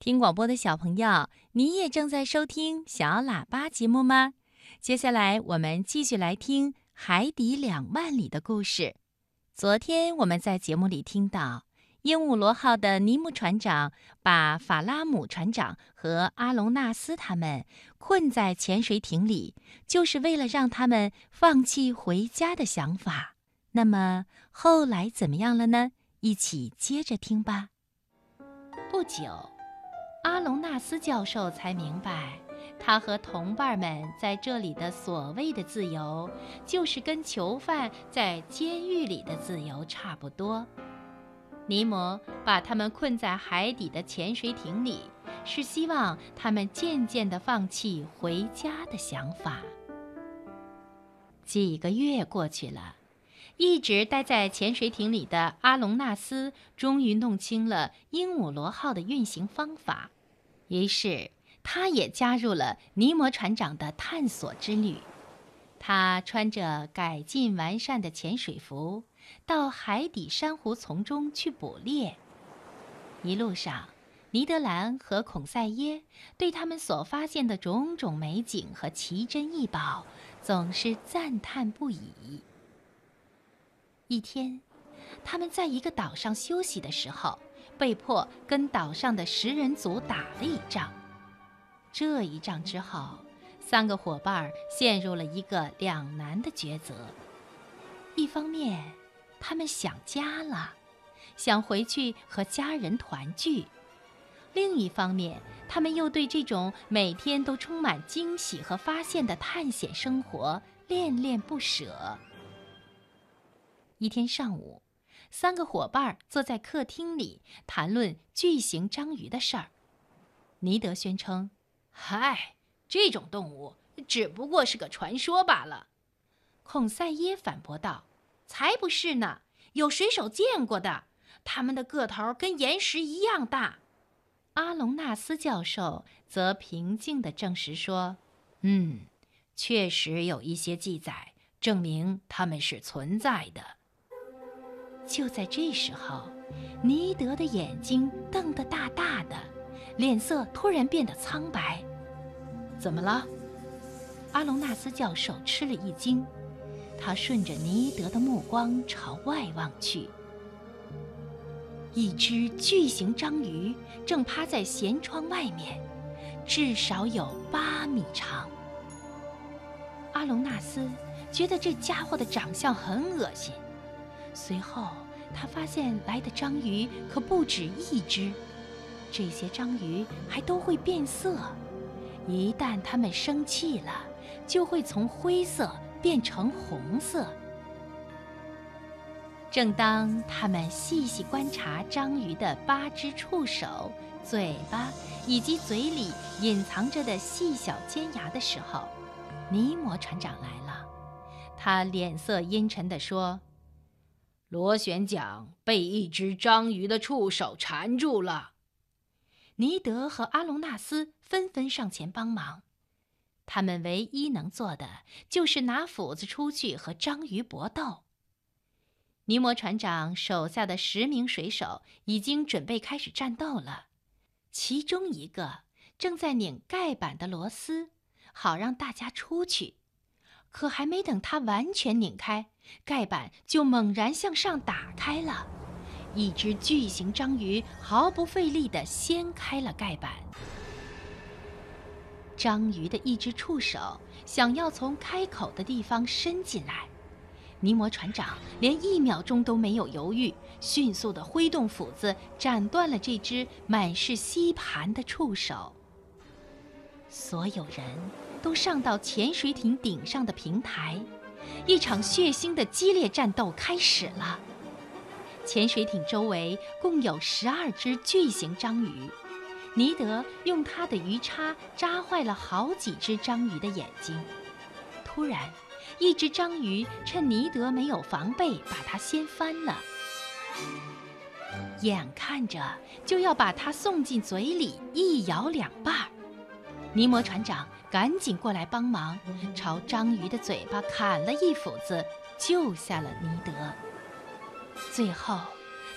听广播的小朋友，你也正在收听小喇叭节目吗？接下来我们继续来听《海底两万里》的故事。昨天我们在节目里听到，鹦鹉螺号的尼姆船长把法拉姆船长和阿隆纳斯他们困在潜水艇里，就是为了让他们放弃回家的想法。那么后来怎么样了呢？一起接着听吧。不久。阿隆纳斯教授才明白，他和同伴们在这里的所谓的自由，就是跟囚犯在监狱里的自由差不多。尼摩把他们困在海底的潜水艇里，是希望他们渐渐地放弃回家的想法。几个月过去了。一直待在潜水艇里的阿隆纳斯终于弄清了鹦鹉螺号的运行方法，于是他也加入了尼摩船长的探索之旅。他穿着改进完善的潜水服，到海底珊瑚丛中去捕猎。一路上，尼德兰和孔塞耶对他们所发现的种种美景和奇珍异宝，总是赞叹不已。一天，他们在一个岛上休息的时候，被迫跟岛上的食人族打了一仗。这一仗之后，三个伙伴陷入了一个两难的抉择：一方面，他们想家了，想回去和家人团聚；另一方面，他们又对这种每天都充满惊喜和发现的探险生活恋恋不舍。一天上午，三个伙伴坐在客厅里谈论巨型章鱼的事儿。尼德宣称：“嗨，这种动物只不过是个传说罢了。”孔塞耶反驳道：“才不是呢！有水手见过的，他们的个头跟岩石一样大。”阿隆纳斯教授则平静地证实说：“嗯，确实有一些记载证明他们是存在的。”就在这时候，尼德的眼睛瞪得大大的，脸色突然变得苍白。怎么了？阿隆纳斯教授吃了一惊，他顺着尼德的目光朝外望去，一只巨型章鱼正趴在舷窗外面，至少有八米长。阿隆纳斯觉得这家伙的长相很恶心。随后，他发现来的章鱼可不止一只，这些章鱼还都会变色，一旦它们生气了，就会从灰色变成红色。正当他们细细观察章鱼的八只触手、嘴巴以及嘴里隐藏着的细小尖牙的时候，尼摩船长来了。他脸色阴沉地说。螺旋桨被一只章鱼的触手缠住了。尼德和阿隆纳斯纷纷上前帮忙，他们唯一能做的就是拿斧子出去和章鱼搏斗。尼摩船长手下的十名水手已经准备开始战斗了，其中一个正在拧盖板的螺丝，好让大家出去。可还没等他完全拧开，盖板就猛然向上打开了，一只巨型章鱼毫不费力地掀开了盖板。章鱼的一只触手想要从开口的地方伸进来，尼摩船长连一秒钟都没有犹豫，迅速地挥动斧子斩断了这只满是吸盘的触手。所有人。都上到潜水艇顶上的平台，一场血腥的激烈战斗开始了。潜水艇周围共有十二只巨型章鱼，尼德用他的鱼叉扎坏了好几只章鱼的眼睛。突然，一只章鱼趁尼德没有防备，把它掀翻了，眼看着就要把它送进嘴里一咬两半儿。尼摩船长赶紧过来帮忙，朝章鱼的嘴巴砍了一斧子，救下了尼德。最后，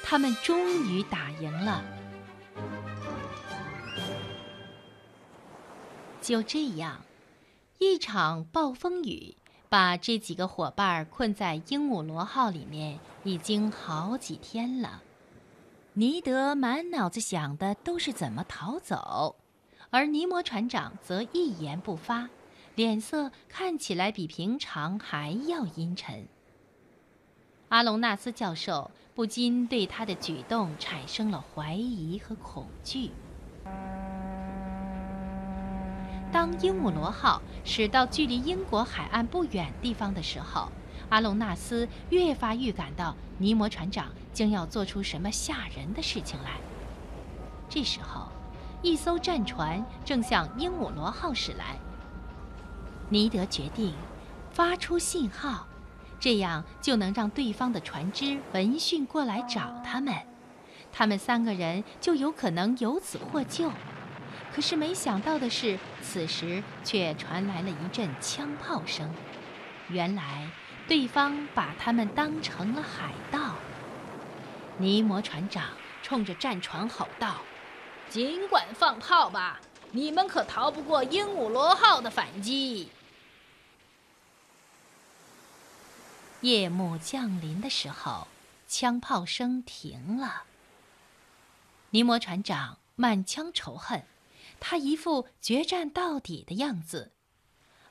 他们终于打赢了。就这样，一场暴风雨把这几个伙伴困在鹦鹉螺号里面，已经好几天了。尼德满脑子想的都是怎么逃走，而尼摩船长则一言不发，脸色看起来比平常还要阴沉。阿隆纳斯教授不禁对他的举动产生了怀疑和恐惧。当鹦鹉螺号驶到距离英国海岸不远地方的时候，阿隆纳斯越发预感到尼摩船长将要做出什么吓人的事情来。这时候，一艘战船正向鹦鹉螺号驶来。尼德决定发出信号，这样就能让对方的船只闻讯过来找他们，他们三个人就有可能由此获救。可是没想到的是，此时却传来了一阵枪炮声。原来，对方把他们当成了海盗。尼摩船长冲着战船吼道：“尽管放炮吧，你们可逃不过鹦鹉螺号的反击。”夜幕降临的时候，枪炮声停了。尼摩船长满腔仇恨。他一副决战到底的样子，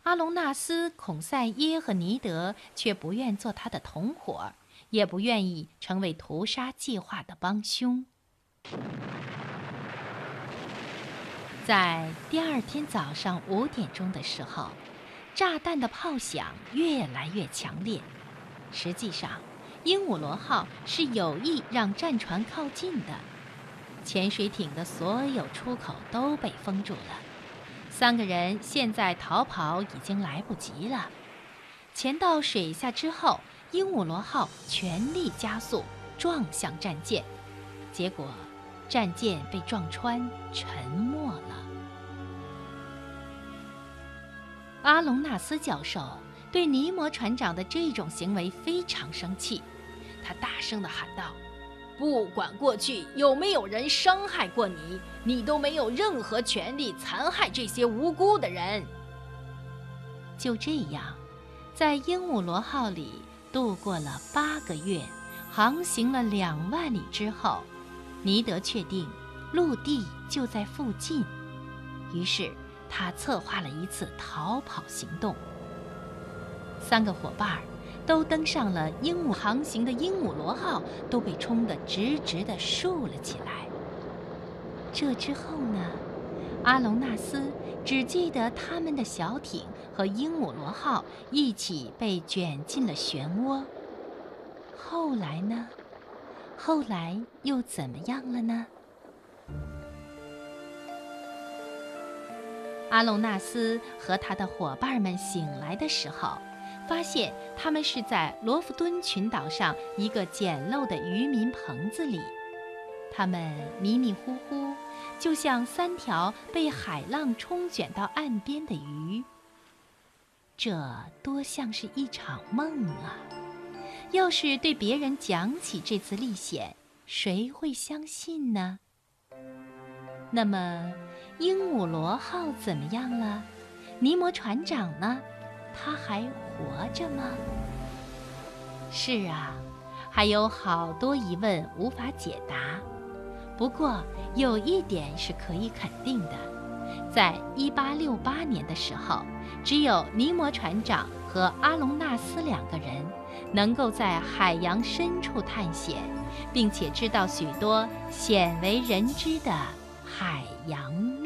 阿隆纳斯、孔塞耶和尼德却不愿做他的同伙，也不愿意成为屠杀计划的帮凶。在第二天早上五点钟的时候，炸弹的炮响越来越强烈。实际上，鹦鹉螺号是有意让战船靠近的。潜水艇的所有出口都被封住了，三个人现在逃跑已经来不及了。潜到水下之后，鹦鹉螺号全力加速撞向战舰，结果战舰被撞穿，沉没了。阿隆纳斯教授对尼摩船长的这种行为非常生气，他大声地喊道。不管过去有没有人伤害过你，你都没有任何权利残害这些无辜的人。就这样，在鹦鹉螺号里度过了八个月，航行了两万里之后，尼德确定陆地就在附近，于是他策划了一次逃跑行动。三个伙伴。都登上了鹦鹉航行的鹦鹉螺号，都被冲得直直地竖了起来。这之后呢？阿隆纳斯只记得他们的小艇和鹦鹉螺号一起被卷进了漩涡。后来呢？后来又怎么样了呢？阿隆纳斯和他的伙伴们醒来的时候。发现他们是在罗弗敦群岛上一个简陋的渔民棚子里，他们迷迷糊糊，就像三条被海浪冲卷到岸边的鱼。这多像是一场梦啊！要是对别人讲起这次历险，谁会相信呢？那么，鹦鹉螺号怎么样了？尼摩船长呢？他还活着吗？是啊，还有好多疑问无法解答。不过有一点是可以肯定的，在1868年的时候，只有尼摩船长和阿隆纳斯两个人能够在海洋深处探险，并且知道许多鲜为人知的海洋。